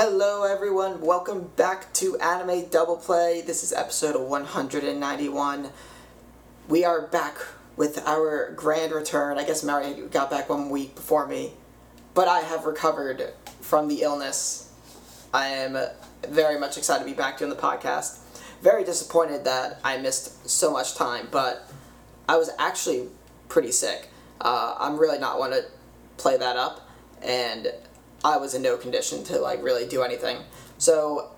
Hello, everyone. Welcome back to Anime Double Play. This is episode 191. We are back with our grand return. I guess Mary got back one week before me, but I have recovered from the illness. I am very much excited to be back doing the podcast. Very disappointed that I missed so much time, but I was actually pretty sick. Uh, I'm really not one to play that up, and I was in no condition to like really do anything. So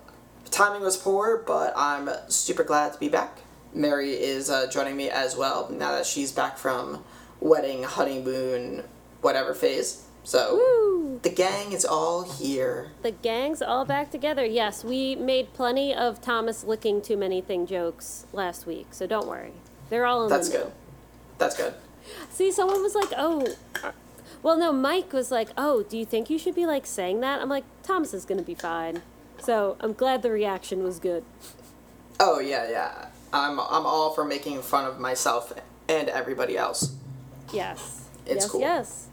timing was poor, but I'm super glad to be back. Mary is uh, joining me as well now that she's back from wedding, honeymoon, whatever phase. So Woo! the gang is all here. The gang's all back together. Yes, we made plenty of Thomas licking too many thing jokes last week, so don't worry. They're all in That's the good. That's good. See, someone was like, "Oh, uh," well, no." Mike was like, "Oh, do you think you should be like saying that?" I'm like, "Thomas is gonna be fine." So I'm glad the reaction was good. Oh yeah, yeah. I'm I'm all for making fun of myself and everybody else. Yes. It's yes, cool. Yes.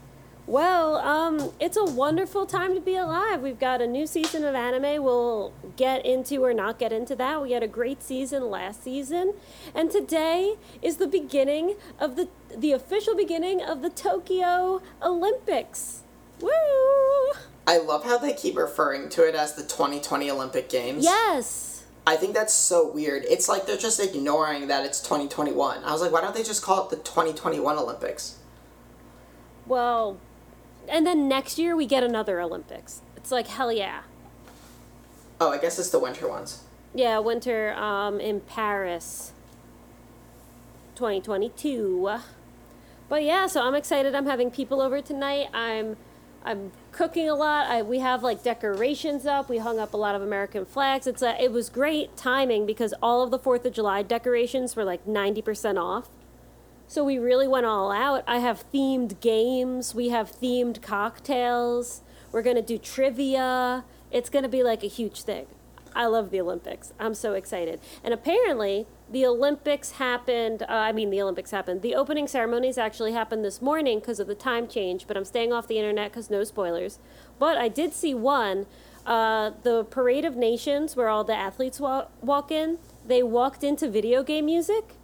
Well, um, it's a wonderful time to be alive. We've got a new season of anime. We'll get into or not get into that. We had a great season last season, and today is the beginning of the the official beginning of the Tokyo Olympics. Woo! I love how they keep referring to it as the 2020 Olympic Games. Yes. I think that's so weird. It's like they're just ignoring that it's 2021. I was like, why don't they just call it the 2021 Olympics? Well, and then next year we get another Olympics. It's like hell yeah. Oh, I guess it's the winter ones. Yeah, winter um, in Paris 2022. But yeah, so I'm excited. I'm having people over tonight. I'm I'm cooking a lot. I, we have like decorations up. We hung up a lot of American flags. It's a, it was great timing because all of the 4th of July decorations were like 90% off. So we really went all out. I have themed games. We have themed cocktails. We're going to do trivia. It's going to be like a huge thing. I love the Olympics. I'm so excited. And apparently, the Olympics happened. Uh, I mean, the Olympics happened. The opening ceremonies actually happened this morning because of the time change, but I'm staying off the internet because no spoilers. But I did see one. Uh, the Parade of Nations, where all the athletes wa- walk in, they walked into video game music,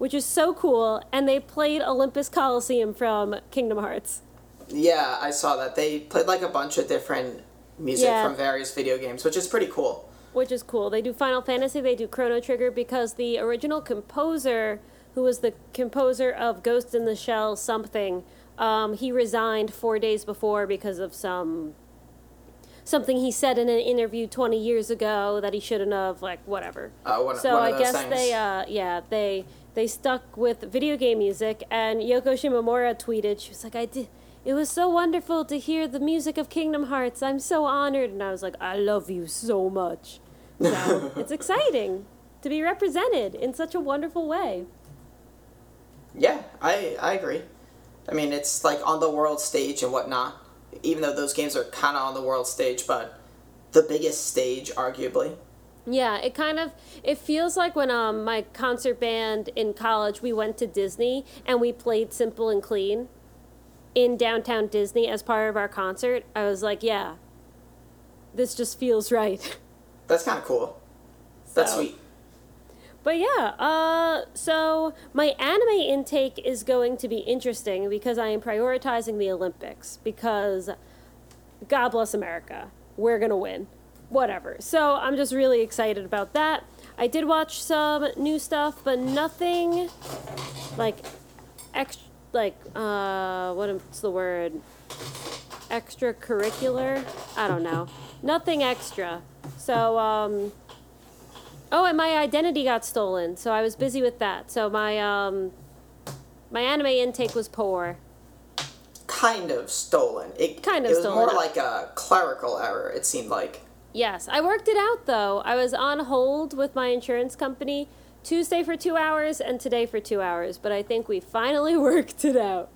which is so cool. And they played Olympus Coliseum from Kingdom Hearts. Yeah, I saw that. They played like a bunch of different music Yeah. from various video games, which is pretty cool. which is cool. They do Final Fantasy, they do Chrono Trigger because the original composer, who was the composer of Ghost in the Shell something, um, he resigned four days before because of some something he said in an interview 20 years ago that he shouldn't have, like whatever. Uh, one, so one I guess things. they, uh, yeah, they they stuck with video game music. And Yoko Shimomura tweeted, she was like, "I did." It was so wonderful to hear the music of Kingdom Hearts. I'm so honored. And I was like, I love you so much. So it's exciting to be represented in such a wonderful way. Yeah, I I agree. I mean, it's like on the world stage and whatnot. Even though those games are kind of on the world stage, but the biggest stage, arguably. Yeah, it kind of it feels like when um my concert band in college we went to Disney and we played Simple and Clean in downtown Disney as part of our concert. I was like, yeah. This just feels right. That's kind of cool. That's So- sweet. But yeah, uh, so my anime intake is going to be interesting because I am prioritizing the Olympics because God bless America. We're going to win. Whatever. So I'm just really excited about that. I did watch some new stuff, but nothing like extra, like, uh, what's the word? Extracurricular? I don't know. Nothing extra. So, um, Oh, and my identity got stolen, so I was busy with that. So my um my anime intake was poor. Kind of stolen. It Kind of it was stolen. more like a clerical error. It seemed like. Yes, I worked it out though. I was on hold with my insurance company Tuesday for 2 hours and today for 2 hours, but I think we finally worked it out.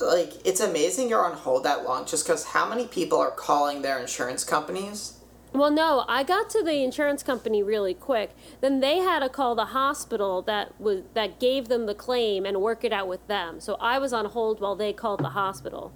like it's amazing you're on hold that long just because how many people are calling their insurance companies Well, no, I got to the insurance company really quick. Then they had to call the hospital that was that gave them the claim and work it out with them. So I was on hold while they called the hospital.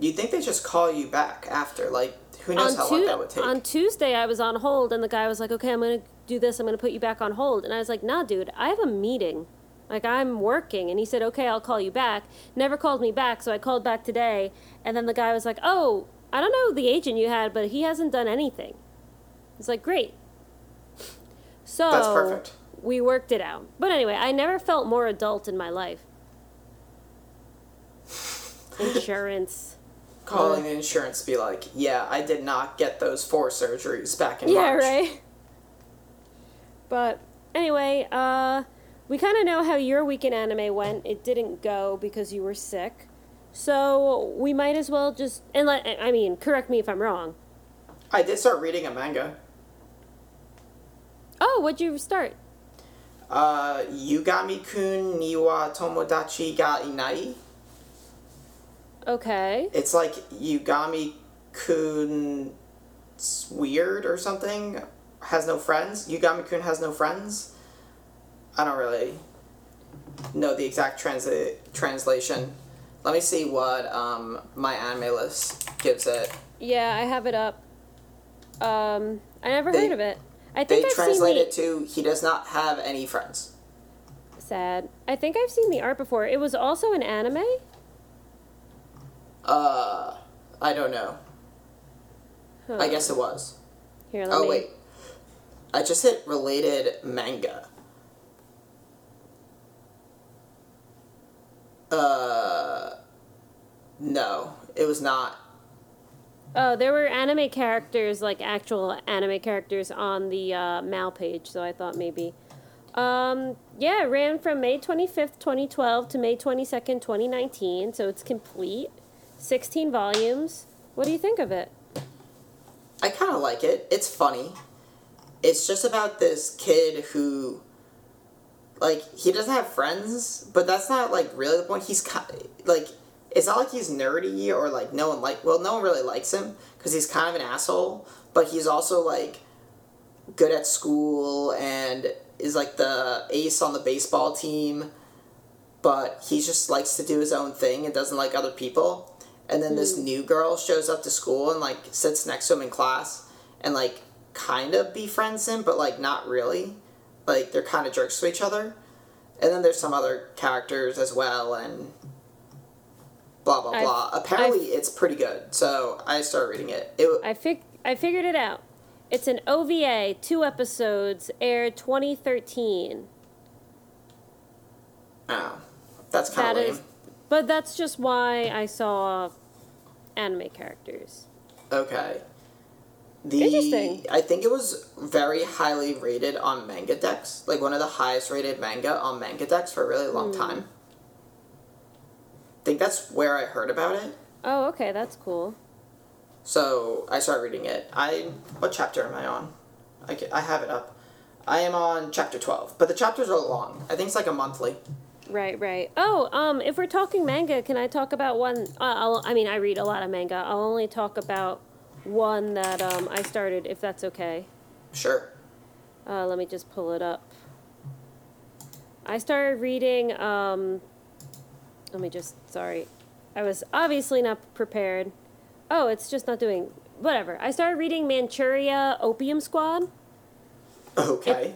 you'd think they just call you back after. Like, who knows how long that would take? on Tuesday, I was on hold, and the guy was like, "Okay, I'm gonna do this. I'm gonna put you back on hold." And I was like, "Nah, dude, I have a meeting. Like, I'm working." And he said, "Okay, I'll call you back." Never called me back, so I called back today, and then the guy was like, "Oh, I don't know the agent you had, but he hasn't done anything." It's like, "Great." So That's perfect. we worked it out. But anyway, I never felt more adult in my life. Insurance. Calling the insurance, be like, yeah, I did not get those four surgeries back in Yeah, March. right. But anyway, uh, we kind of know how your weekend anime went. It didn't go because you were sick, so we might as well just and let. I mean, correct me if I'm wrong. I did start reading a manga. Oh, what'd you start? Uh, Yugami kun niwa tomodachi ga inai. Okay. It's like Yugami kun weird or something. Has no friends. Yugami kun has no friends. I don't really know the exact transi- translation. Let me see what um, my anime list gives it. Yeah, I have it up. Um, I never They- heard of it. I They think I've translate seen it to he does not have any friends. sad. I think I've seen the art before. It was also an anime. Uh, I don't know. Huh. I guess it was. Here, let Oh me. wait, I just hit related manga. Uh, no, it was not. Oh, there were anime characters, like actual anime characters, on the uh, MAL page, so I thought maybe. Um, yeah, it ran from May 25th, 2012 to May 22nd, 2019, so it's complete. 16 volumes. What do you think of it? I kind of like it. It's funny. It's just about this kid who, like, he doesn't have friends, but that's not like really the point. He's ki- like, it's not like he's nerdy or like no one like. Well, no one really likes him because he's kind of an asshole. But he's also like good at school and is like the ace on the baseball team. But he just likes to do his own thing and doesn't like other people. And then this hmm. new girl shows up to school and like sits next to him in class and like kind of befriends him, but like not really. Like they're kind of jerks to each other. And then there's some other characters as well and blah blah I've- blah. Apparently it's pretty good. So I started reading it. It I fig- I figured it out. It's an OVA, two episodes, aired 2013. oh, that's kind That of lame. is, but that's just why I saw anime characters. Okay. The Interesting. I think it was very highly rated on MangaDex, like one of the highest rated manga on MangaDex for a really long Hmm. time. I think that's where I heard about it. Oh, okay, that's cool. So I started reading it. I what chapter am I on? I, I have it up. I am on chapter twelve, but the chapters are long. I think it's like a monthly. Right, right. Oh, um, if we're talking manga, can I talk about one? Uh, I'll, I mean, I read a lot of manga. I'll only talk about one that um, I started, if that's okay. Sure. Uh, let me just pull it up. I started reading. Um, let me just. Sorry, I was obviously not prepared. Oh, it's just not doing. Whatever. I started reading Manchuria Opium Squad. Okay.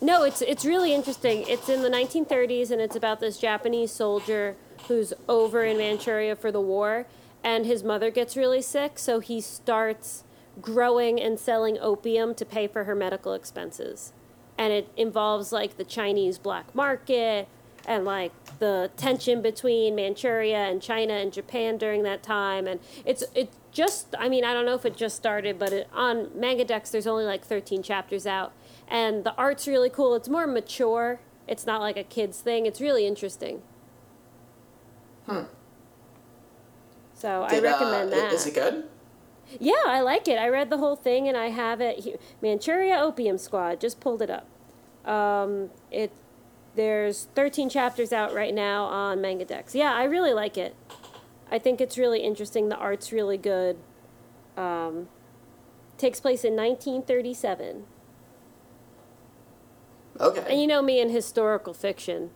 No, it's it's really interesting. It's in the 1930s and it's about this Japanese soldier who's over in Manchuria for the war and his mother gets really sick, so he starts growing and selling opium to pay for her medical expenses. And it involves like the Chinese black market and like the tension between Manchuria and China and Japan during that time and it's it just I mean I don't know if it just started but it, on MangaDex there's only like 13 chapters out and the art's really cool. It's more mature. It's not like a kids thing. It's really interesting. Hmm. So Did, I recommend uh, that. Is it good? Yeah, I like it. I read the whole thing and I have it here. Manchuria Opium Squad. Just pulled it up. Um, it there's 13 chapters out right now on MangaDex. Yeah, I really like it. I think it's really interesting. The art's really good. Um, takes place in 1937. Okay. And you know me in historical fiction.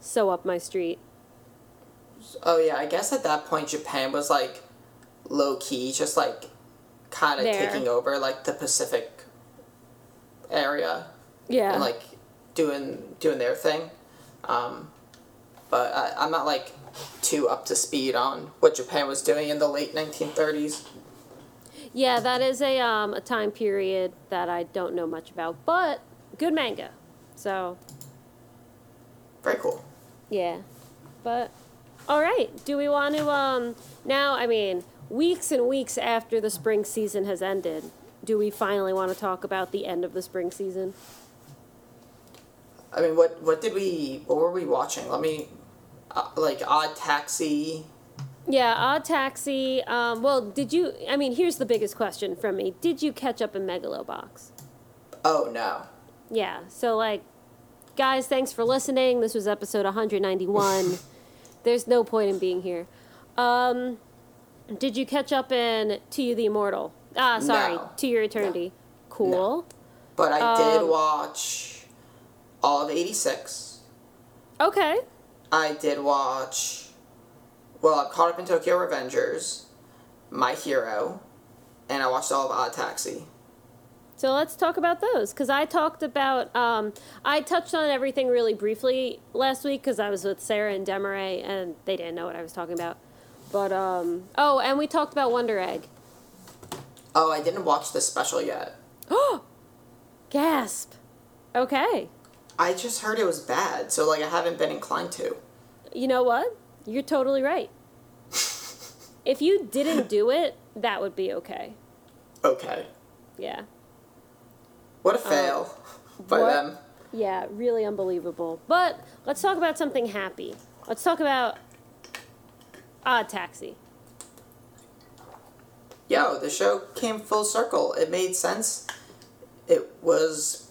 So up my street. Oh yeah, I guess at that point Japan was like low key, just like kind of taking over like the Pacific area Yeah. and like doing doing their thing. Um, but I, I'm not like too up to speed on what Japan was doing in the late 1930s. yeah, that is a um a time period that I don't know much about, but good manga. So Very cool. yeah, but all right. Do we want to um now? I mean, weeks and weeks after the spring season has ended, do we finally want to talk about the end of the spring season? I mean, what what did we what were we watching? Let me uh, like Odd Taxi. Yeah, Odd Taxi. Um, well, did you? I mean, here's the biggest question from me: Did you catch up in Megalobox? Oh no. Yeah. So, like, guys, thanks for listening. This was episode 191. There's no point in being here. Um, did you catch up in To You the Immortal? Ah, sorry, No. To Your Eternity. Cool. But I did Um, watch all of 86. Okay. I did watch. Well, I'm caught up in Tokyo Revengers, My Hero, and I watched all of Odd Taxi. So let's talk about those because I talked about um, I touched on everything really briefly last week because I was with Sarah and Demaray and they didn't know what I was talking about. But um, oh, and we talked about Wonder Egg. Oh, I didn't watch the special yet. Oh, Gasp. Okay. I just heard it was bad, so like I haven't been inclined to. You know what? You're totally right. if you didn't do it, that would be okay. Okay. Yeah. What a fail by Uh, what? them. Yeah, really unbelievable. But let's talk about something happy. Let's talk about Odd Taxi. Yo, the show came full circle. It made sense. It was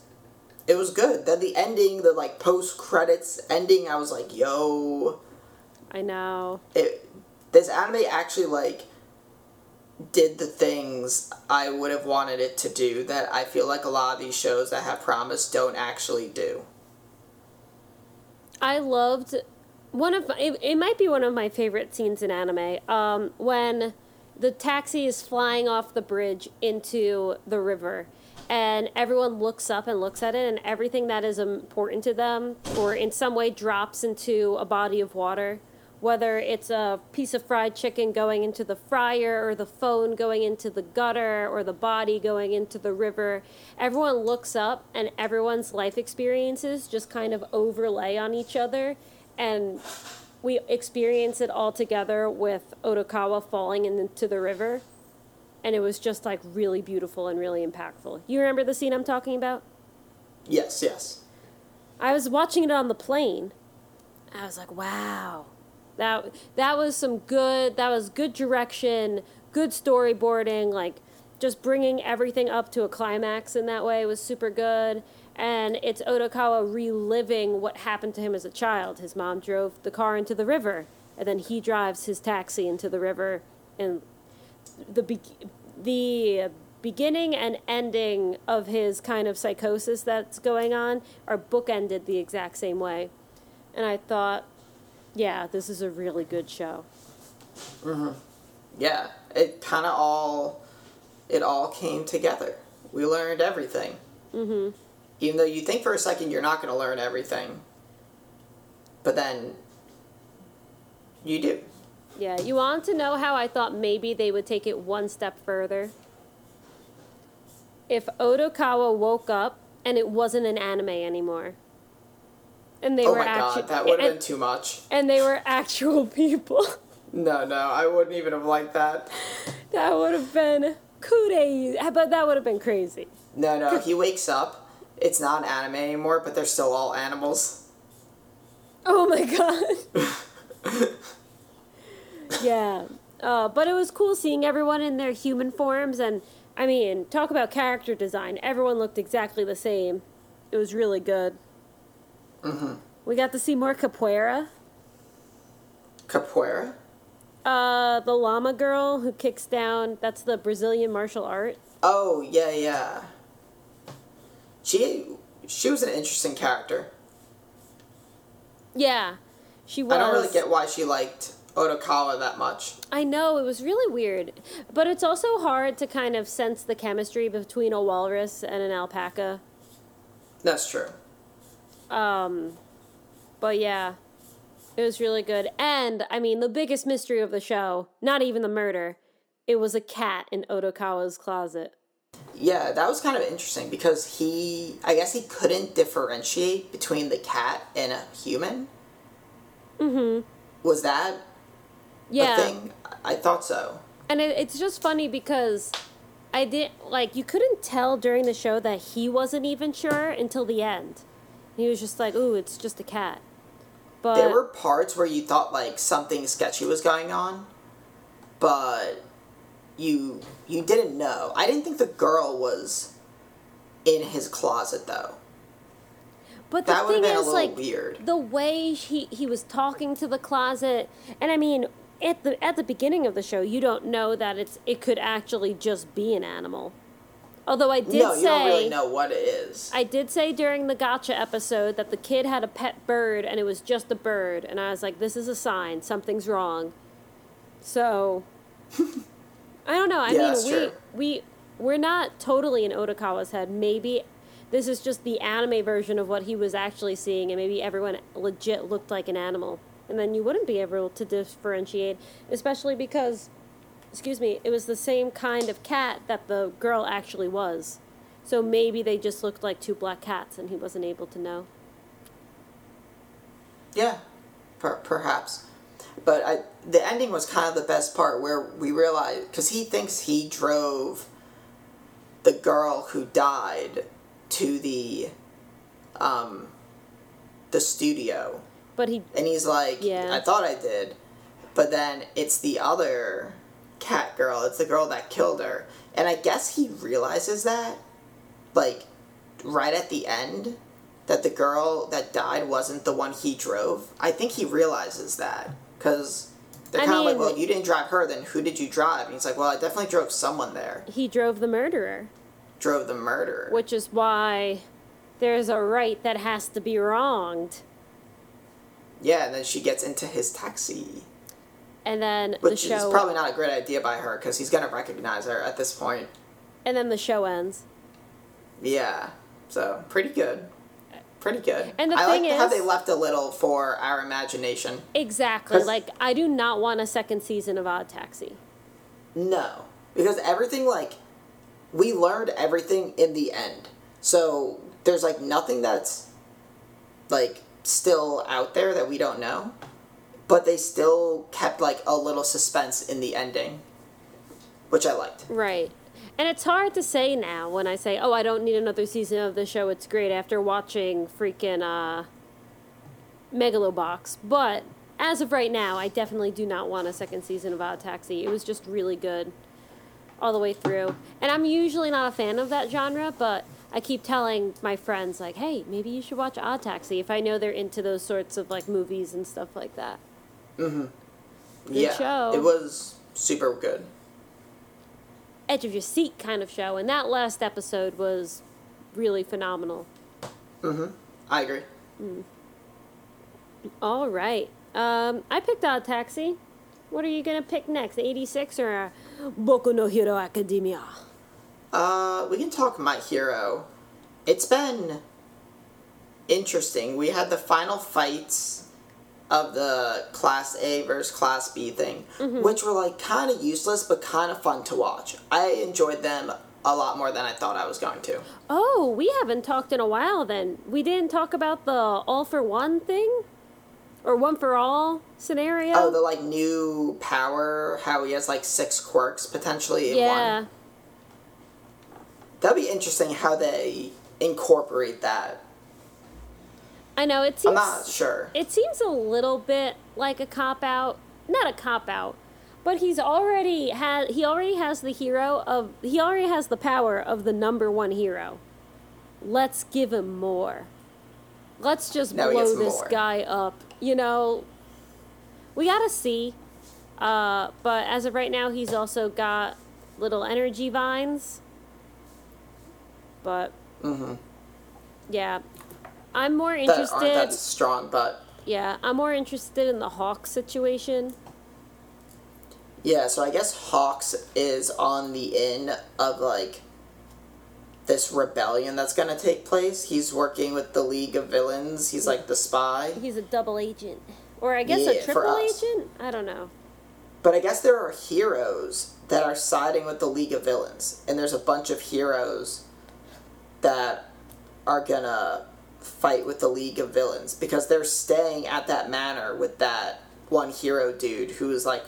it was good. Then the ending, the like post credits ending, I was like, yo, I know. it this anime actually like did the things I would have wanted it to do that I feel like a lot of these shows that have promise don't actually do. I loved one of it, it might be one of my favorite scenes in anime um, when the taxi is flying off the bridge into the river and everyone looks up and looks at it and everything that is important to them or in some way drops into a body of water whether it's a piece of fried chicken going into the fryer or the phone going into the gutter or the body going into the river everyone looks up and everyone's life experiences just kind of overlay on each other and we experience it all together with Odokawa falling into the river and it was just like really beautiful and really impactful. You remember the scene I'm talking about? Yes, yes. I was watching it on the plane. I was like, "Wow." That that was some good that was good direction, good storyboarding, like just bringing everything up to a climax in that way was super good. And it's Odokawa reliving what happened to him as a child. His mom drove the car into the river, and then he drives his taxi into the river and the be- the beginning and ending of his kind of psychosis that's going on are bookended the exact same way. And I thought, yeah, this is a really good show. Yeah, it kind of all it all came together. We learned everything. Mhm. Even though you think for a second you're not going to learn everything, but then you do. Yeah, you want to know how I thought maybe they would take it one step further? If Odokawa woke up and it wasn't an anime anymore. And they oh were my actu- god, that would have been too much. and they were actual people. No, no, I wouldn't even have liked that. that would have been kudos, but that would have been crazy. No, no, he wakes up. It's not an anime anymore, but they're still all animals. Oh my god. yeah. Uh, but it was cool seeing everyone in their human forms and I mean, talk about character design. Everyone looked exactly the same. It was really good. Mm-hmm. We got to see more capoeira. Capoeira? Uh, the llama girl who kicks down, that's the Brazilian martial art. Oh, yeah, yeah. She she was an interesting character. Yeah. She was I don't really get why she liked Odokawa that much. I know it was really weird, but it's also hard to kind of sense the chemistry between a walrus and an alpaca. That's true. Um, but yeah, it was really good. And I mean, the biggest mystery of the show, not even the murder, it was a cat in Odokawa's closet. Yeah, that was kind of interesting because he, I guess he couldn't differentiate between the cat and a human. Mm-hmm. Was that Yeah. a thing? I thought so. And it, it's just funny because I did like you couldn't tell during the show that he wasn't even sure until the end. He was just like, "Ooh, it's just a cat." But there were parts where you thought like something sketchy was going on, but you you didn't know. I didn't think the girl was in his closet though. but the That thing have been a is, little like, weird. the way he he was talking to the closet, and I mean, at the at the beginning of the show, you don't know that it's it could actually just be an animal. Although I did no, say you don't really know what it is. I did say during the gotcha episode that the kid had a pet bird and it was just a bird, and I was like, this is a sign, something's wrong. So, I don't know. I Yeah, mean, we, true. we, we're not totally in Odokawa's head. Maybe this is just the anime version of what he was actually seeing, and maybe everyone legit looked like an animal. And then you wouldn't be able to differentiate, especially because, excuse me, it was the same kind of cat that the girl actually was. So maybe they just looked like two black cats and he wasn't able to know. Yeah, per- perhaps. But I, the ending was kind of the best part where we realized because he thinks he drove the girl who died to the um, the studio, But he, and he's like, Yeah. "I thought I did," but then it's the other cat girl. It's the girl that killed her, and I guess he realizes that, like, right at the end, that the girl that died wasn't the one he drove. I think he realizes that because they're kind of like, "Well, you didn't drive her, then who did you drive?" And he's like, "Well, I definitely drove someone there. he drove the murderer, Drove the murderer." which is why there's a right that has to be wronged. yeah, and then she gets into his taxi, And then which the show, is probably not a great idea by her because he's gonna recognize her at this point. and then the show ends. Yeah, so pretty good. Pretty good. And the I thing like how they left a little for our imagination. Exactly. Like I do not want a second season of Odd Taxi. No, because everything like we learned everything in the end. So there's like nothing that's like still out there that we don't know. But they still kept like a little suspense in the ending, which I liked. Right. And it's hard to say now when I say, "Oh, I don't need another season of the show. It's great." After watching freaking uh, Megalobox, but as of right now, I definitely do not want a second season of Odd Taxi. It was just really good all the way through. And I'm usually not a fan of that genre, but I keep telling my friends like, "Hey, maybe you should watch Odd Taxi if I know they're into those sorts of like movies and stuff like that." Yeah, show. it was super good. edge of your seat kind of show, and that last episode was really phenomenal. I agree. All right, um, I picked Odd Taxi. What are you gonna pick next? Eighty six or uh, Boku no Hero Academia? Uh, we can talk My Hero. It's been interesting. We had the final fights of the Class A versus Class B thing, mm-hmm. which were like kind of useless but kind of fun to watch. I enjoyed them a lot more than I thought I was going to. Oh, we haven't talked in a while. Then we didn't talk about the all for one thing, or one for all scenario. Oh, the like new power, how he has like six quirks potentially in yeah. one. That'd be interesting how they incorporate that. I know it seems. I'm not sure. It seems a little bit like a cop out. Not a cop out, but he's already had he already has the hero of he already has the power of the number one hero. Let's give him more. Let's just Now blow this more. guy up. You know, we gotta see. Uh, but as of right now, he's also got little energy vines. But Mm-hmm. yeah, I'm more interested. That aren't that strong, but Yeah, I'm more interested in the Hawk situation Yeah, so I guess Hawks is on the end of like this rebellion that's gonna take place. He's working with the League of Villains. He's like the spy. He's a double agent. Or I guess Yeah, a triple agent? I don't know. But I guess there are heroes that are siding with the League of Villains, and there's a bunch of heroes that are gonna fight with the League of Villains because they're staying at that manor with that one hero dude who is like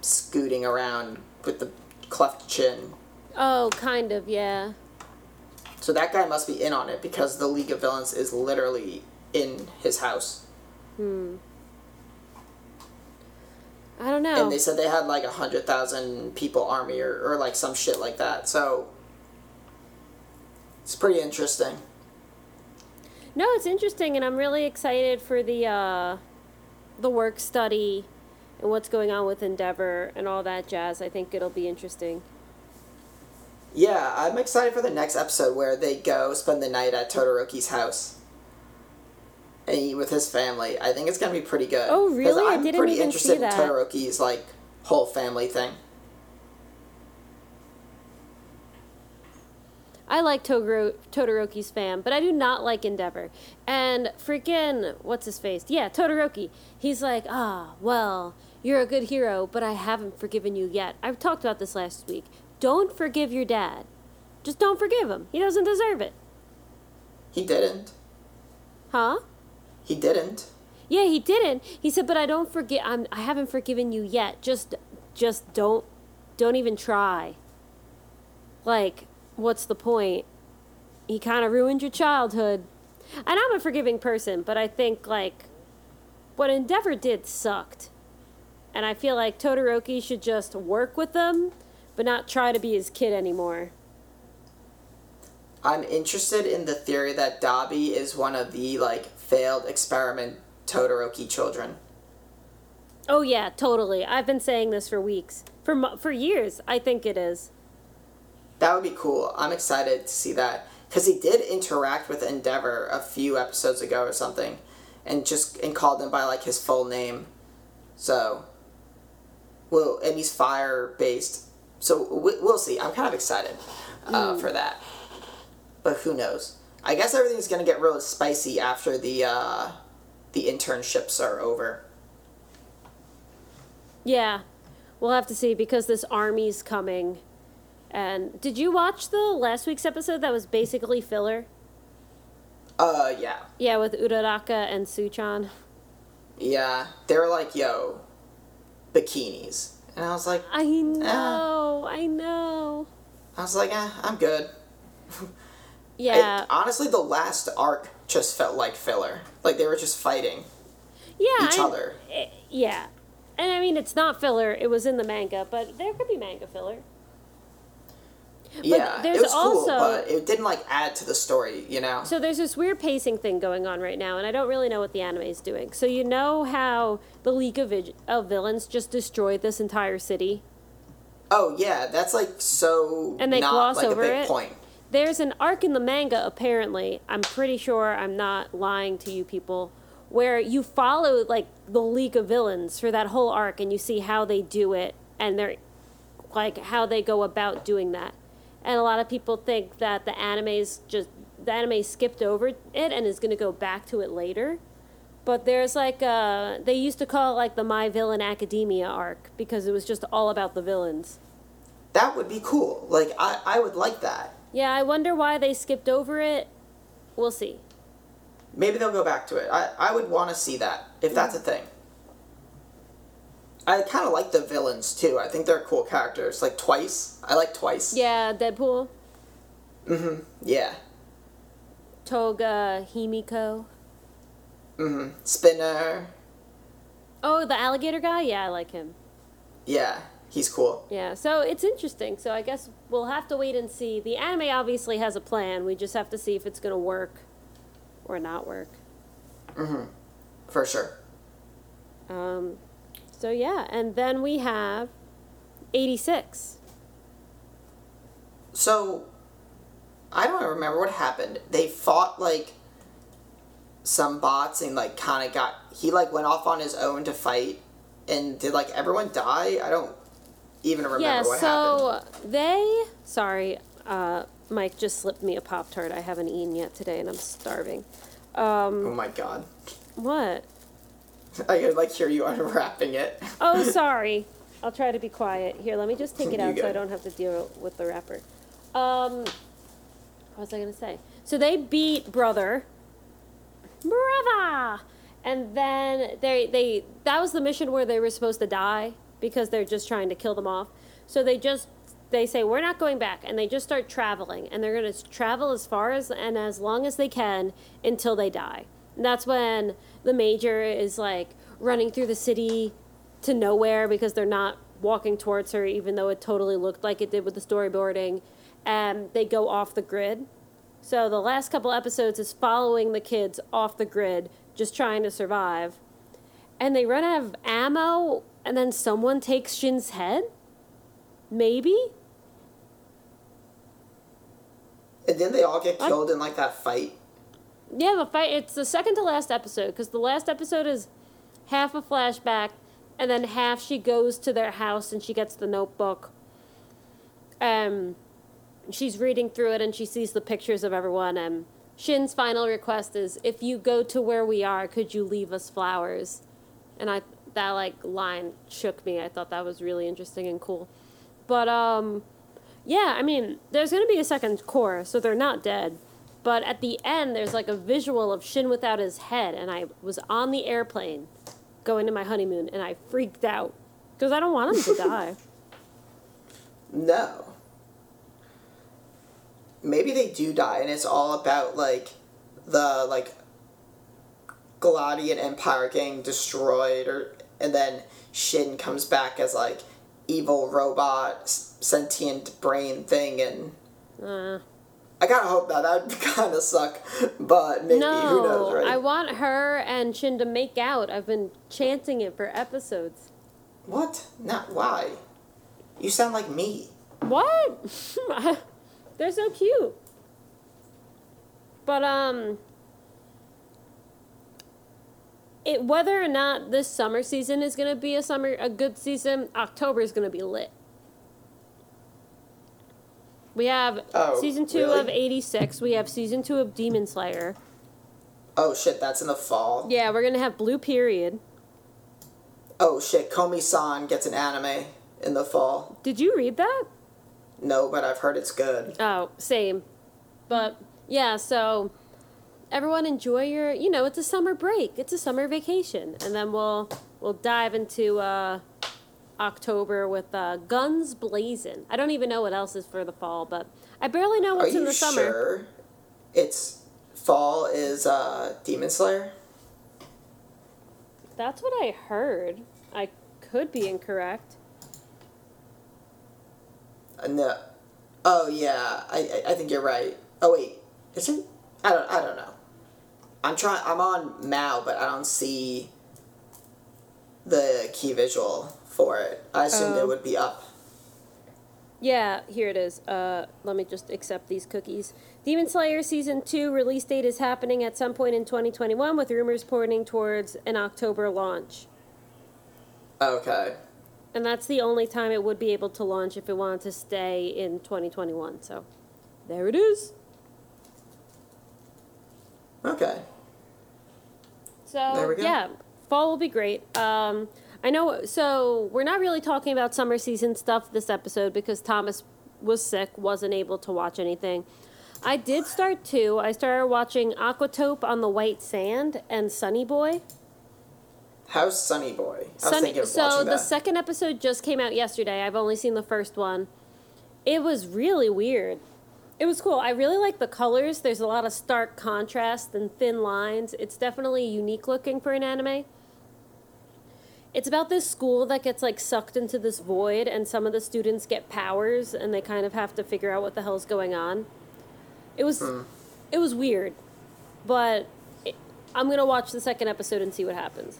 scooting around with the cleft chin. Oh, kind of, yeah. So that guy must be in on it because the League of Villains is literally in his house. Hmm. I don't know. And they said they had like a hundred thousand people army or, or like some shit like that. So it's pretty interesting. No, it's interesting, and I'm really excited for the uh, the work study and what's going on with Endeavor and all that jazz. I think it'll be interesting. Yeah, I'm excited for the next episode where they go spend the night at Todoroki's house and eat with his family. I think it's gonna be pretty good. Oh, really? I I'm didn't pretty even interested see that. in Todoroki's like whole family thing. I like Togoro- Todoroki's fam, but I do not like Endeavor. And freaking, what's his face? Yeah, Todoroki. He's like, ah, well, you're a good hero, but I haven't forgiven you yet. I've talked about this last week. Don't forgive your dad. Just don't forgive him. He doesn't deserve it. He didn't. Huh? He didn't. Yeah, he didn't. He said, "But I don't forget. I'm. I haven't forgiven you yet. Just, just don't, don't even try. Like, what's the point? He kind of ruined your childhood. And I'm a forgiving person, but I think like, what Endeavor did sucked, and I feel like Todoroki should just work with them, but not try to be his kid anymore. I'm interested in the theory that Dabi is one of the like failed experiment Todoroki children. Oh yeah, totally. I've been saying this for weeks, for for years. I think it is. That would be cool. I'm excited to see that because he did interact with Endeavor a few episodes ago or something, and just and called him by like his full name. So, well, and he's fire based, so we, we'll see. I'm kind of excited uh, for that, but who knows? I guess everything's gonna get real spicy after the uh, the internships are over. Yeah, we'll have to see because this army's coming. And did you watch the last week's episode that was basically filler? Uh, yeah, Yeah, with Uraraka and Tsu-chan. yeah. They were like, "Yo, bikinis," and I was like, I know, I know. I was like, eh, I'm good. Yeah, It- honestly, the last arc just felt like filler. Like they were just fighting yeah. each I- other. eh, yeah, and I mean it's not filler. It was in the manga, but there could be manga filler. Yeah, there's it was cool, but it didn't like add to the story. You know? So there's this weird pacing thing going on right now, and I don't really know what the anime is doing. So you know how the League of, of Villains just destroyed this entire city? oh yeah, that's like so. And they not, gloss like, over a big it? Point. There's an arc in the manga, apparently. I'm pretty sure I'm not lying to you people, where you follow like the League of Villains for that whole arc, and you see how they do it, and they're like how they go about doing that. And a lot of people think that the anime's just the anime skipped over it and is going to go back to it later. But there's like uh they used to call it like the My Villain Academia arc because it was just all about the villains. That would be cool. Like I, I would like that. Yeah, I wonder why they skipped over it. We'll see. Maybe they'll go back to it. I, I would want to see that if that's a thing. I kind of like the villains too. I think they're cool characters. Like Twice. I like Twice. Yeah, Deadpool, Mm-hmm. Yeah. Toga, Himiko. Mm-hmm. Spinner. Oh, the alligator guy? Yeah, I like him. Yeah, he's cool. Yeah, so it's interesting. So I guess we'll have to wait and see. The anime obviously has a plan. We just have to see if it's going to work or not work. Mm-hmm. For sure. Um, so yeah, and then we have 86. So, I don't remember what happened. They fought like some bots and like kind of got he like went off on his own to fight And did like everyone die? I don't even remember yeah, what so happened. they. Sorry, uh, Mike just slipped me a Pop Tart. I haven't eaten yet today and I'm starving. Um, Oh my god. what? I could like hear you unwrapping it. Oh, sorry. I'll try to be quiet. Here, let me just take it You out so I don't have to deal with the wrapper. Um, what was I going to say? So they beat brother. Brother! And then they, they, that was the mission where they were supposed to die because they're just trying to kill them off. So they just, they say, we're not going back. And they just start traveling. And they're going to travel as far as and as long as they can until they die. And that's when the major is like running through the city to nowhere because they're not walking towards her, even though it totally looked like it did with the storyboarding. And they go off the grid. So the last couple episodes is following the kids off the grid, just trying to survive. And they run out of ammo, and then someone takes Shin's head? Maybe? And then they all get killed in like that fight. Yeah, the fight. It's the second to last episode because the last episode is half a flashback, and then half she goes to their house and she gets the notebook. Um, she's reading through it and she sees the pictures of everyone. And Shin's final request is, "If you go to where we are, could you leave us flowers?" And I that like line shook me. I thought that was really interesting and cool. But um, yeah, I mean, there's gonna be a second cour, so they're not dead. But at the end, there's like a visual of Shin without his head, and I was on the airplane going to my honeymoon, and I freaked out because I don't want him to die. No. Maybe they do die, and it's all about like the like Giadian Empire getting destroyed, or and then Shin comes back as like evil robot sentient brain thing, and Uh, I gotta hope that that would kind of suck, but maybe who knows, no, right? I want her and Shin to make out. I've been chanting it for episodes. what? Not why? You sound like me. What? They're so cute. But um it whether or not this summer season is going to be a summer a good season, October is going to be lit. We have Oh, season 2 really? of 86, we have season 2 of Demon Slayer. Oh shit, that's in the fall. Yeah, we're to have Blue Period. Oh shit, Komi-san gets an anime in the fall. Did you read that? No, but I've heard it's good. Oh, same. But yeah, so everyone enjoy your, you know, it's a summer break. It's a summer vacation. And then we'll we'll dive into uh October with uh Guns Blazing. I don't even know what else is for the fall, but I barely know Are what's in the summer. sure? It's fall is uh Demon Slayer. That's what I heard. I could be incorrect. Uh, no. Oh yeah, I I- I think you're right. Oh wait, is it? I don't I don't know. I'm trying. I'm on MAL, but I don't see the key visual for it. I assumed it would be up. Yeah, here it is. Uh, let me just accept these cookies. Demon Slayer season two release date is happening at some point in 2021, with rumors pointing towards an October launch. Okay. And that's the only time it would be able to launch if it wanted to stay in 2021. So, there it is. Okay. So There we go. yeah, fall will be great. Um, I know. So we're not really talking about summer season stuff this episode because Thomas was sick, wasn't able to watch anything. I did start two. I started watching Aquatope on the White Sand and Sunny Boy. How's Sunny Boy? I was Sunny, so the second episode just came out yesterday. I've only seen the first one. It was really weird. It was cool. I really like the colors. There's a lot of stark contrast and thin lines. It's definitely unique looking for an anime. It's about this school that gets like sucked into this void, and some of the students get powers, and they kind of have to figure out what the hell's going on. It was, hmm. it was weird, but it, I'm gonna watch the second episode and see what happens.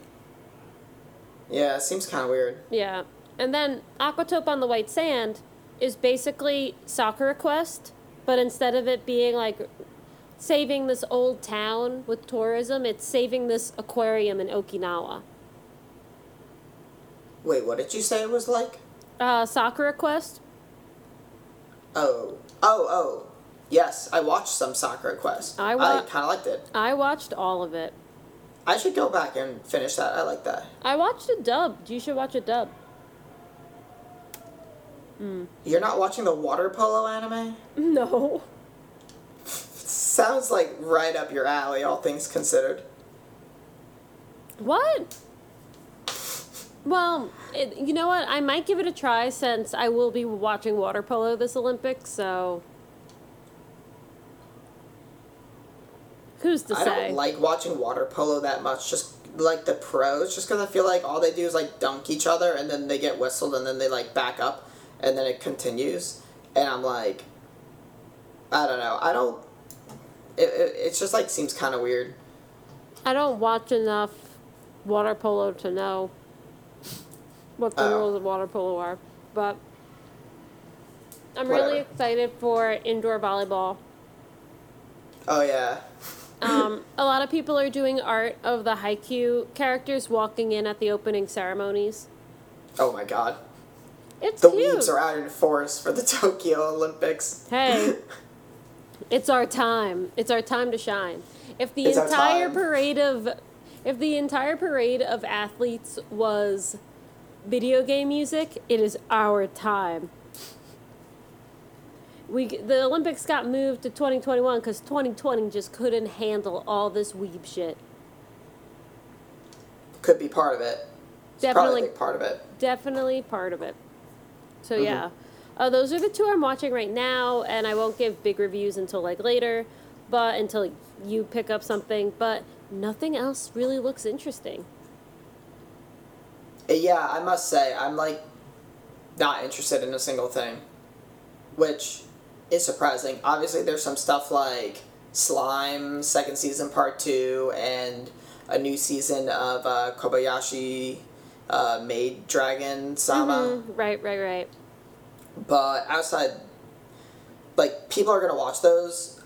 Yeah, it seems kind of weird. Yeah. And then Aquatope on the White Sand is basically Sakura Quest, but instead of it being like saving this old town with tourism, it's saving this aquarium in Okinawa. Wait, what did you say it was like? Uh, Sakura Quest. Oh, oh, oh. Yes, I watched some Sakura Quest. I I kind of liked it. I watched all of it. I should go back and finish that. I like that. I watched a dub. You should watch a dub. You're not watching the water polo anime? No. Sounds like right up your alley, all things considered. What? Well, it, you know what? I might give it a try since I will be watching water polo this Olympics. So, who's to I say? don't like watching water polo that much. Just like the pros, just because I feel like all they do is like dunk each other, and then they get whistled, and then they like back up, and then it continues, and I'm like, I don't know. I don't. It, it it's just like seems kind of weird. I don't watch enough water polo to know what the Oh. rules of water polo are, but I'm really Whatever. excited for indoor volleyball. Oh yeah. Um, a lot of people are doing art of the Haikyuu characters walking in at the opening ceremonies. Oh my god. It's The cute. weeds are out in force for the Tokyo Olympics. Hey. It's our time. It's our time to shine. If the It's our entire time. parade of if the entire parade of athletes was video game music, it is our time. We the Olympics got moved to 2021 cuz 2020 just couldn't handle all this weeb shit. Could be part of it. It's Definitely Probably a big part of it. definitely part of it. So Mhm. yeah, uh, those are the two I'm watching right now, and I won't give big reviews until like later, but until you pick up something. But nothing else really looks interesting. Yeah, I must say, I'm like not interested in a single thing, which is surprising. Obviously, there's some stuff like Slime, second season, part two, and a new season of uh, Kobayashi uh, Maid Dragon Sama. Mhm, Right, right, right. But outside, like, people are gonna watch those,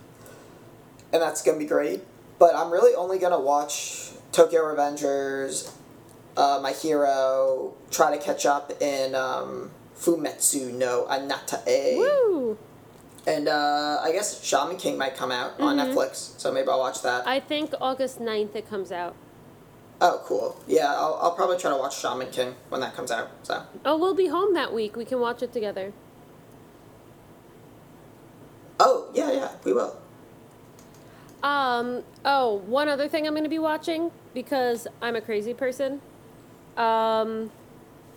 and that's gonna be great. But I'm really only gonna watch Tokyo Revengers, uh, My Hero, try to catch up in um, Fumetsu no Anatae. Woo! And uh, I guess Shaman King might come out on Mhm. Netflix, so maybe I'll watch that. I think August 9th it comes out. oh, cool. Yeah, I'll, I'll probably try to watch Shaman King when that comes out. So Oh, we'll be home that week. We can watch it together. Oh, yeah, yeah, we will. Um, oh, one other thing I'm going to be watching because I'm a crazy person. Um,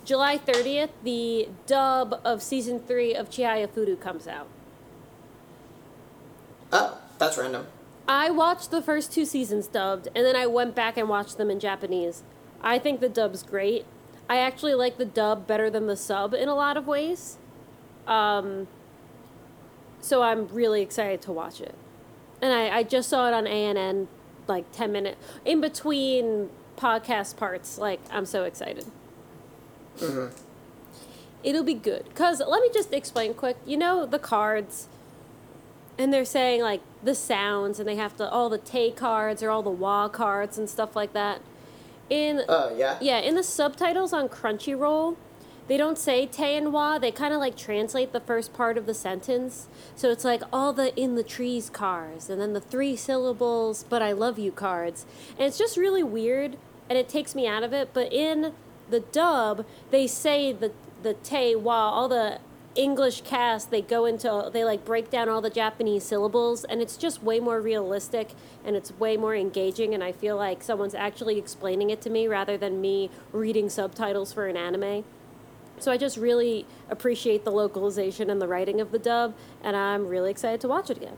July 30th, the dub of season 3 of Chihayafuru comes out. Oh, that's random. I watched the first two seasons dubbed and then I went back and watched them in Japanese. I think the dub's great. I actually like the dub better than the sub in a lot of ways. Um, so I'm really excited to watch it. And I, I just saw it on ANN like 10 minutes in between podcast parts. Like, I'm so excited. hmm It'll be good. Because let me just explain quick. You know, the cards, and they're saying like the sounds, and they have to, all the Tay cards or all the Wa cards and stuff like that. In Oh, yeah? yeah, in the subtitles on Crunchyroll, they don't say Tay and Wa. They kind of like translate the first part of the sentence. So it's like all the in the trees cards and then the three syllables, but I love you cards. And it's just really weird and it takes me out of it. But in the dub, they say the, the Tay, Wa, all the English cast, they go into, they like break down all the Japanese syllables and it's just way more realistic and it's way more engaging. And I feel like someone's actually explaining it to me rather than me reading subtitles for an anime. So I just really appreciate the localization and the writing of the dub, and I'm really excited to watch it again.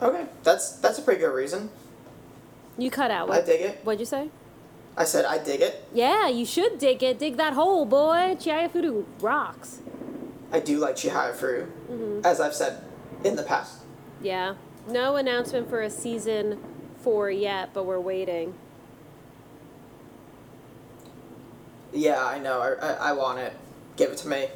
Okay, that's that's a pretty good reason. You cut out. What, I dig it. what'd you say? I said I dig it. Yeah, you should dig it. Dig that hole, boy. Chihayafuru rocks. I do like Chihaya Furu, hmm as I've said in the past. Yeah. No announcement for a season four yet, but we're waiting. Yeah, I know. I, I, I want it. Give it to me.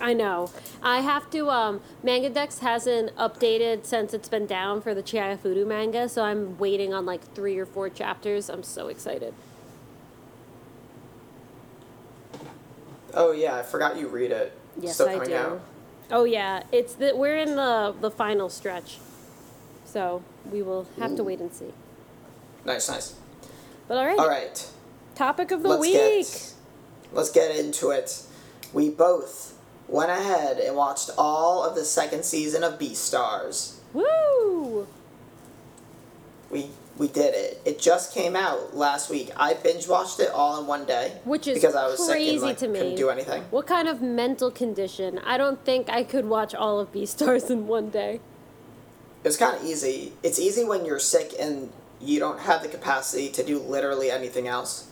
I know. I have to. Um, MangaDex hasn't updated since it's been down for the Chihayafuru manga, so I'm waiting on like three or four chapters. I'm so excited. Oh yeah, I forgot you read it. Yes, Still I coming do. out. Oh yeah, it's the we're in the the final stretch, so we will have to wait and see. Nice, nice. But all right, All right, topic of the let's week. get let's get into it. We both went ahead and watched all of the second season of Beastars. Woo! We we did it. It just came out last week. I binge watched it all in one day. Which is because I was sick crazy and like to me. couldn't do anything. What kind of mental condition? I don't think I could watch all of Beastars in one day. It was kind of easy. It's easy when you're sick and you don't have the capacity to do literally anything else.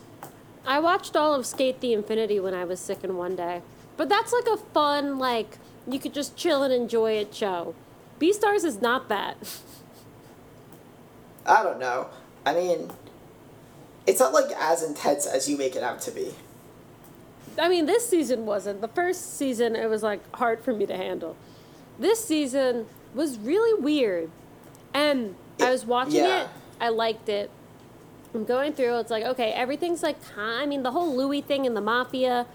I watched all of SK8 the Infinity when I was sick in one day. But that's like a fun, like, you could just chill and enjoy it show. Beastars is not that. I don't know. I mean, it's not like as intense as you make it out to be. I mean, this season wasn't. The first season, it was like hard for me to handle. This season was really weird. And I was watching Yeah. it, I liked it. I'm going through, it's like, okay, everything's like, I mean, the whole Louis thing and the mafia.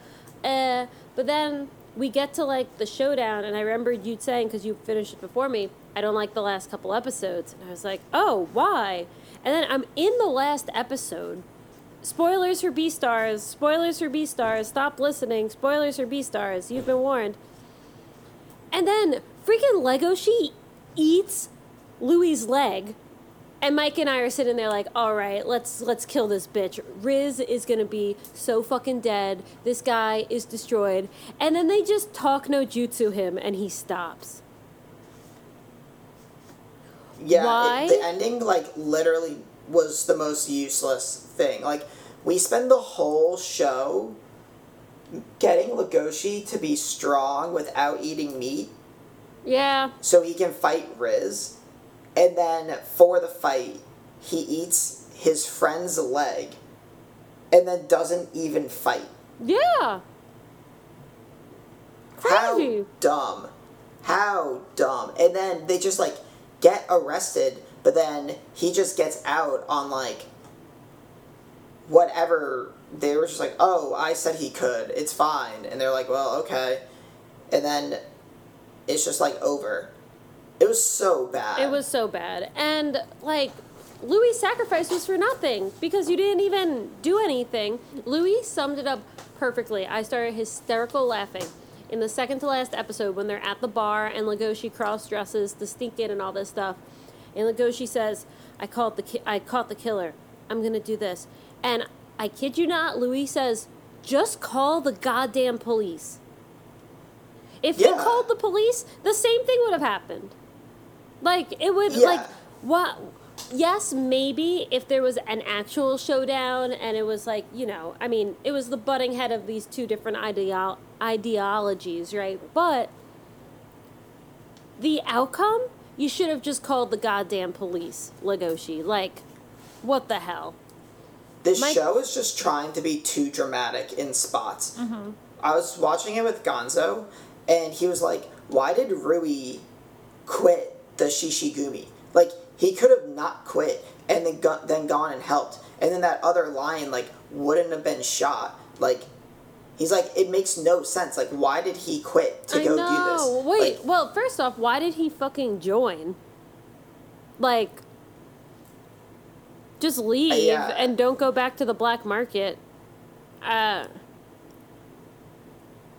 Uh, but then we get to like the showdown, and I remember you saying, because you finished it before me, I don't like the last couple episodes. And I was like, oh, why? And then I'm in the last episode. Spoilers for Beastars. Spoilers for Beastars. Stop listening. Spoilers for Beastars. You've been warned. And then freaking Legoshi eats Louis's leg. And Mike and I are sitting there like, all right, let's let's kill this bitch. Riz is gonna be so fucking dead. This guy is destroyed. And then they just talk no jutsu him and he stops. Yeah, it- the ending like literally was the most useless thing. Like we spend the whole show getting Legoshi to be strong without eating meat Yeah. so he can fight Riz. And then for the fight, he eats his friend's leg and then doesn't even fight. Yeah. How dumb. How dumb. And then they just like get arrested, but then he just gets out on like whatever. They were just like, oh, I said he could. It's fine. And they're like, well, okay. And then it's just like over. It was so bad. It was so bad. And like Louis' sacrifice was for nothing because you didn't even do anything. Louis summed it up perfectly. I started hysterical laughing in the second to last episode when they're at the bar and Legoshi cross dresses to sneak in and all this stuff. And Legoshi says, "I caught the ki- I caught the killer. I'm gonna do this." And I kid you not, Louis says, "Just call the goddamn police." If Yeah. called the police, the same thing would have happened. Like it would Yeah. like what yes, maybe if there was an actual showdown and it was like, you know, I mean, it was the butting head of these two different ideol- ideologies, right? But the outcome, you should have just called the goddamn police, Legoshi. Like, what the hell? This Mike- show is just trying to be too dramatic in spots. Mm-hmm. I was watching it with Gonzo, and he was like, "Why did Rui quit the Shishigumi? Like he could have not quit and then go- then gone and helped, and then that other lion like wouldn't have been shot. Like he's like, it makes no sense. Like why did he quit to I go know. do this? Wait, Like, well, first off, why did he fucking join? Like, just leave yeah. and don't go back to the black market. Uh,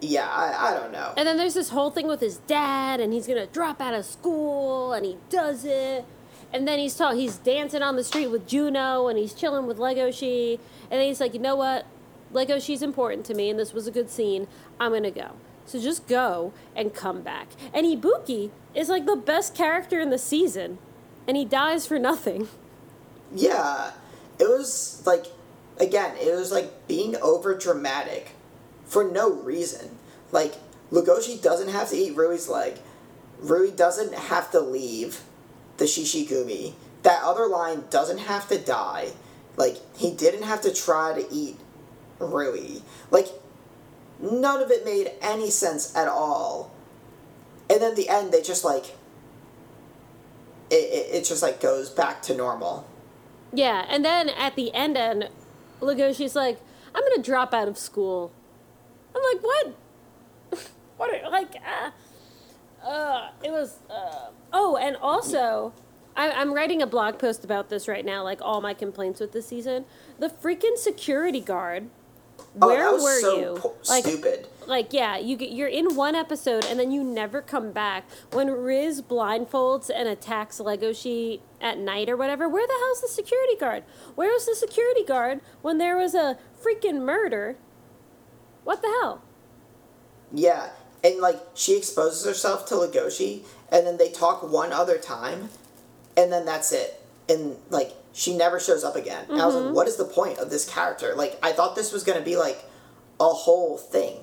yeah, I, I don't know. and then there's this whole thing with his dad, and he's gonna drop out of school, and he does it. And then he's ta- he's dancing on the street with Juno, and he's chilling with Legoshi. And then he's like, you know what? Legoshi's important to me, and this was a good scene. I'm gonna go. So just go and come back. And Ibuki is like the best character in the season, and he dies for nothing. Yeah, it was like, again, it was like being over dramatic for no reason. Like, Legoshi doesn't have to eat Rui's leg. Rui doesn't have to leave the Shishigumi. That other line doesn't have to die. Like, he didn't have to try to eat Rui. Like, none of it made any sense at all. And then the end, they just like it, it, it just like goes back to normal. Yeah, and then at the end, and Legoshi's like, "I'm gonna drop out of school." I'm like, "What? what? Are, like, uh, uh, it was. Uh, oh, and also, I, I'm writing a blog post about this right now. Like all my complaints with this season. The freaking security guard. Where oh, that was were so you? po- like, stupid. like yeah you get you're in one episode and then you never come back when riz blindfolds and attacks legoshi at night or whatever where the hell's the security guard where was the security guard when there was a freaking murder what the hell Yeah, and like she exposes herself to Legoshi, and then they talk one other time, and then that's it. And like she never shows up again. And I was like, mm-hmm. what is the point of this character? Like I thought this was gonna be like a whole thing,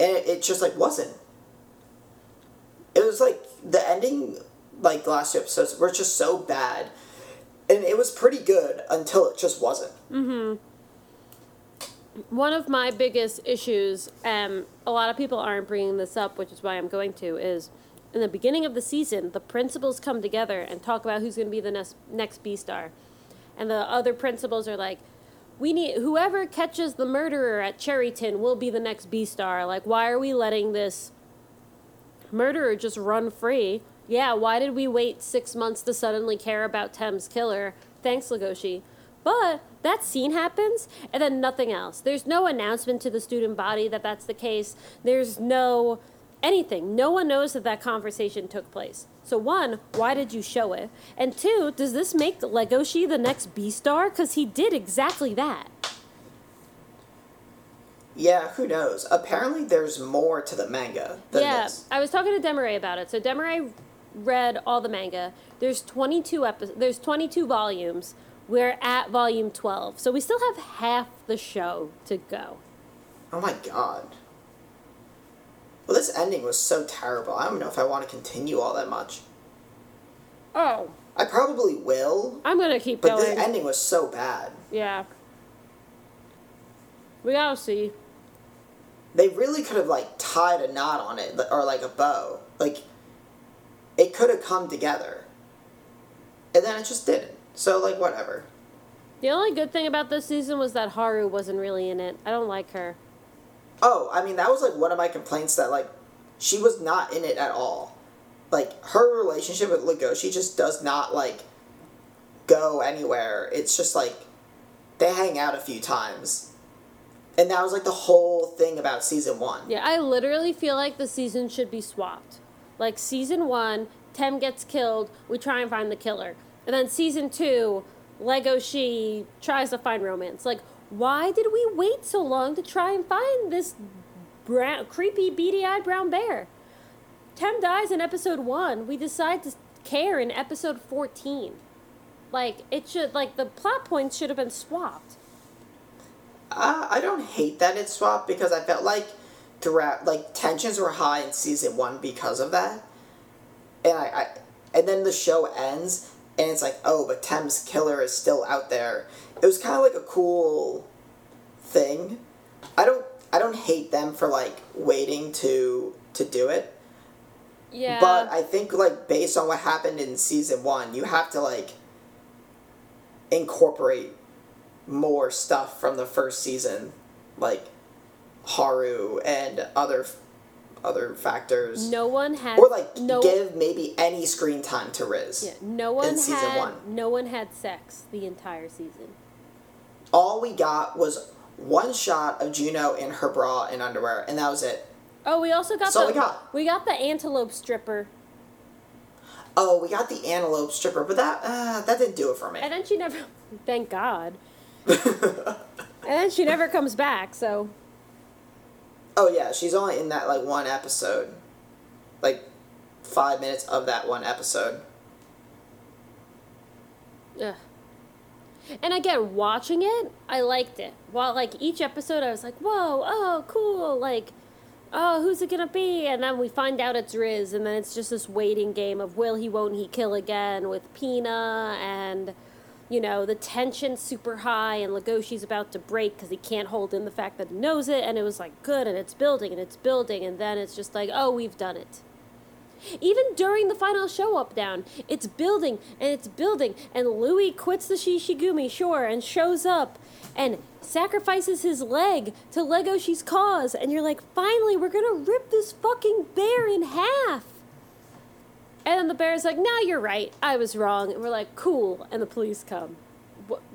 and it, it just like wasn't. It was like the ending, like last two episodes, were just so bad, and it was pretty good until it just wasn't. Mm-hmm. One of my biggest issues um, a lot of people aren't bringing this up which is why i'm going to is in the beginning of the season the principals come together and talk about who's going to be the next next Beastar. And the other principals are like we need whoever catches the murderer at cherryton will be the next Beastar. Like why are we letting this murderer just run free? Yeah why did we wait six months to suddenly care about Tem's killer? Thanks legoshi. But that scene happens and then nothing else there's no announcement to the student body that that's the case there's no anything no one knows that that conversation took place so one why did you show it and two does this make legoshi the next Beastar because he did exactly that Yeah, who knows? Apparently, there's more to the manga than yeah, this. I was talking to Demaray about it. So Demaray read all the manga. There's 22 episodes. There's 22 volumes. We're at volume 12, so we still have half the show to go. Oh my god. Well, this ending was so terrible. I don't know if I want to continue all that much. Oh, I probably will, I'm gonna keep but going. But the ending was so bad. yeah, we gotta see. They really could have like tied a knot on it, or like a bow. Like, it could have come together, and then it just didn't. So like whatever. The only good thing about this season was that Haru wasn't really in it. I don't like her. Oh, I mean that was like one of my complaints that like she was not in it at all. Like her relationship with Legoshi just does not like go anywhere. It's just like they hang out a few times. And that was like the whole thing about season 1. Yeah, I literally feel like the season should be swapped. Like season one, Tem gets killed, we try and find the killer. And then season two, Legoshi tries to find romance. Like, why did we wait so long to try and find this brown, creepy, beady eyed brown bear? Tem dies in episode one. We decide to care in episode 14. Like, it should, like, the plot points should have been swapped. Uh, I don't hate that it's swapped because I felt like throughout like tensions were high in season 1 because of that. And I, I and then the show ends and it's like, "Oh, but Tem's killer is still out there." It was kind of like a cool thing. I don't I don't hate them for like waiting to to do it. Yeah. But I think like based on what happened in season one, you have to like incorporate more stuff from the first season, like Haru and other other factors. no one had. Or like no, give maybe any screen time to Riz. Yeah, no one season had one. no one had sex the entire season. All we got was one shot of Juno in her bra and underwear, and that was it. Oh, we also got all the we got. we got the antelope stripper, Oh, we got the antelope stripper, but that uh, that didn't do it for me. and then she never. Thank God. And then she never comes back. So Oh yeah, she's only in that like one episode. Like five minutes of that one episode. Yeah. And again, watching it, I liked it. While like each episode, I was like, "Whoa, oh, cool!" Like, "Oh, who's it gonna be?" And then we find out it's Riz, and then it's just this waiting game of will he, won't he kill again with Pina, and you know, the tension super high and Legoshi's about to break because he can't hold in the fact that he knows it. And it was like, good, and it's building and it's building. And then it's just like, oh, we've done it. Even during the final show up down, it's building and it's building. And Louis quits the Shishigumi, sure, and shows up and sacrifices his leg to Legoshi's cause. And you're like, finally, we're gonna rip this fucking bear in half. And then the bear's like, "No, you're right. I was wrong." And we're like, "Cool." And the police come.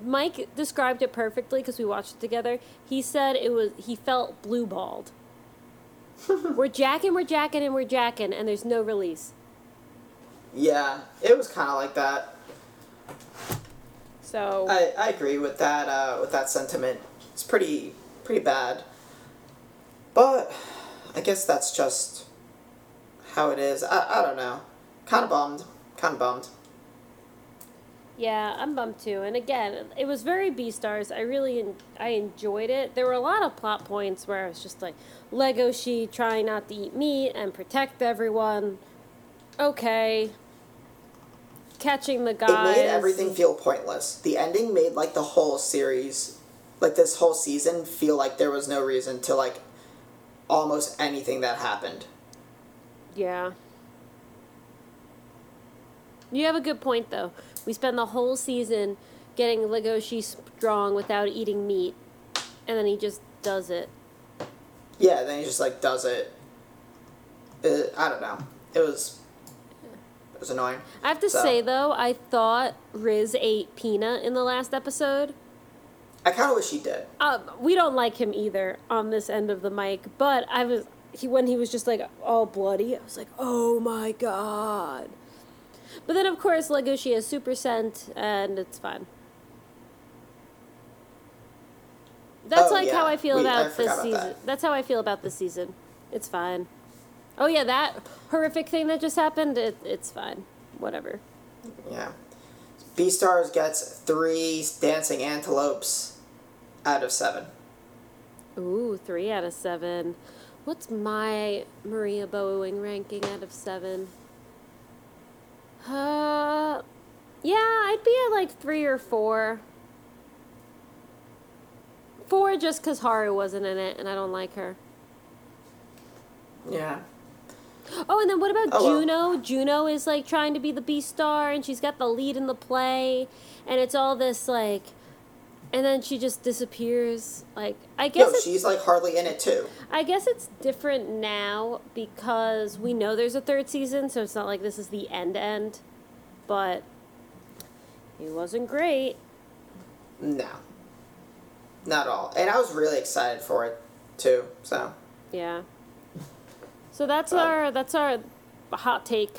Mike described it perfectly because we watched it together. He said it was he felt blue balled. we're jacking, we're jacking, and we're jacking, and there's no release. Yeah, it was kind of like that. So I, I agree with that uh, with that sentiment. It's pretty pretty bad. But I guess that's just how it is. I, I don't know. Kind of bummed. Kind of bummed. Yeah, I'm bummed too. And again, it was very Beastars. I really I enjoyed it. There were a lot of plot points where I was just like Legoshi trying not to eat meat and protect everyone. Okay. Catching the guys. It made everything feel pointless. The ending made like the whole series, like this whole season, feel like there was no reason to like almost anything that happened. Yeah. You have a good point, though. We spend the whole season getting Legoshi strong without eating meat, and then he just does it. Yeah, then he just like does it. it I don't know. It was. It was annoying. I have to so. say though, I thought Riz ate Peanut in the last episode. I kind of wish he did. Um, we don't like him either on this end of the mic, but I was he when he was just like all bloody. I was like, oh my god. But then, of course, Legoshi has Super Scent, and it's fine. That's oh, like yeah. how I feel we, about I this season. That. That's how I feel about this season. It's fine. Oh yeah, that horrific thing that just happened. It, it's fine. Whatever. Yeah. Beastars gets three dancing antelopes out of seven. Ooh, three out of seven. What's my Maria Boeing ranking out of seven? Uh, yeah, I'd be at like three or four. Four just because Haru wasn't in it and I don't like her. Yeah. Oh, and then what about oh, Juno? Well. Juno is like trying to be the Beastar and she's got the lead in the play and it's all this like and then she just disappears. Like I guess no, she's like hardly in it too. I guess it's different now because we know there's a third season, so it's not like this is the end end. But it wasn't great. No, not at all. And I was really excited for it too. So yeah. So that's but, our that's our hot take.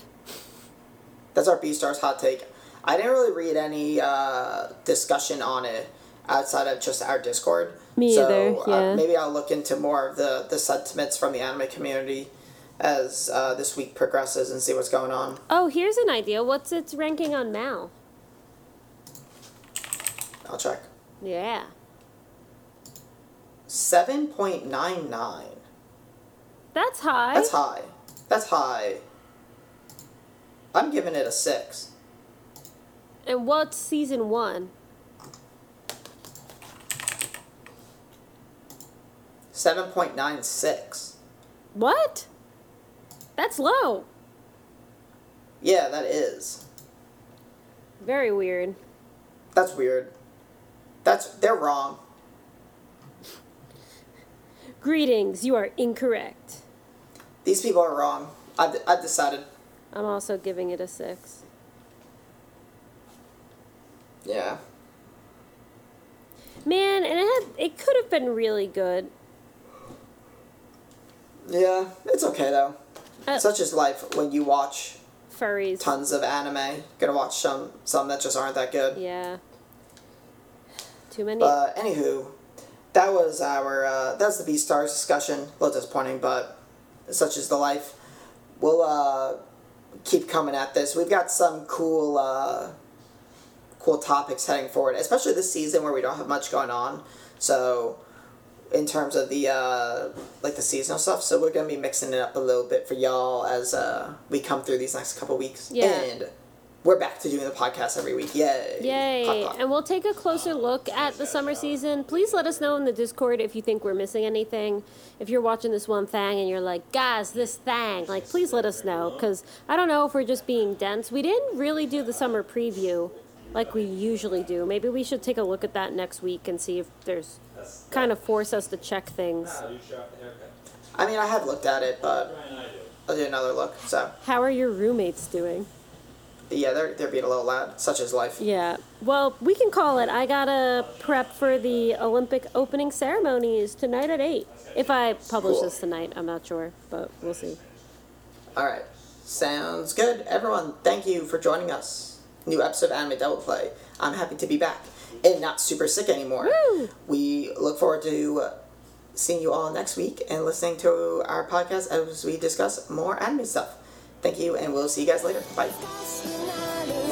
That's our Beastars hot take. I didn't really read any uh, discussion on it outside of just our Discord. Me so, either. Uh, yeah. Uh, maybe I'll look into more of the the sentiments from the anime community as uh, this week progresses and see what's going on. Oh, here's an idea. What's its ranking on MAL? I'll check. Yeah. Seven point nine nine. That's high. That's high. That's high. I'm giving it a six. And what's season one? 7.96. What? That's low. Yeah, that is. Very weird. That's weird. That's they're wrong. Greetings, you are incorrect. These people are wrong. I've, I've decided. I'm also giving it a six. Yeah. Man, and it had it could have been really good. Yeah, it's okay though. Uh, Such is life when you watch furries. Tons of anime. Gonna watch some some that just aren't that good. Yeah. Too many. But anywho, that was our uh, that's the B Beastars discussion. A little disappointing, but such is the life. We'll uh, keep coming at this. We've got some cool uh, cool topics heading forward, especially this season where we don't have much going on. So in terms of the uh, like the seasonal stuff. So we're gonna be mixing it up a little bit for y'all as uh, we come through these next couple weeks. Yeah. And we're back to doing the podcast every week. Yay! Yay! Pop, pop. And we'll take a closer look at the summer season. Please let us know in the Discord if you think we're missing anything. If you're watching this one thing and you're like, guys, this thing, like, please let us know. Because I don't know if we're just being dense. We didn't really do the summer preview like we usually do. Maybe we should take a look at that next week and see if there's kind of force us to check things. I mean, I have looked at it, but I'll do another look. So How are your roommates doing? yeah, they're they're being a little loud. Such is life. Yeah. Well, we can call it. I gotta prep for the Olympic opening ceremonies tonight at eight. If I publish Cool. this tonight, I'm not sure, but we'll see. All right, sounds good. Everyone, thank you for joining us. New episode of Anime Double Play. I'm happy to be back and not super sick anymore. Woo! We look forward to uh, seeing you all next week and listening to our podcast as we discuss more anime stuff. Thank you, and we'll see you guys later. Bye. Stars tonight.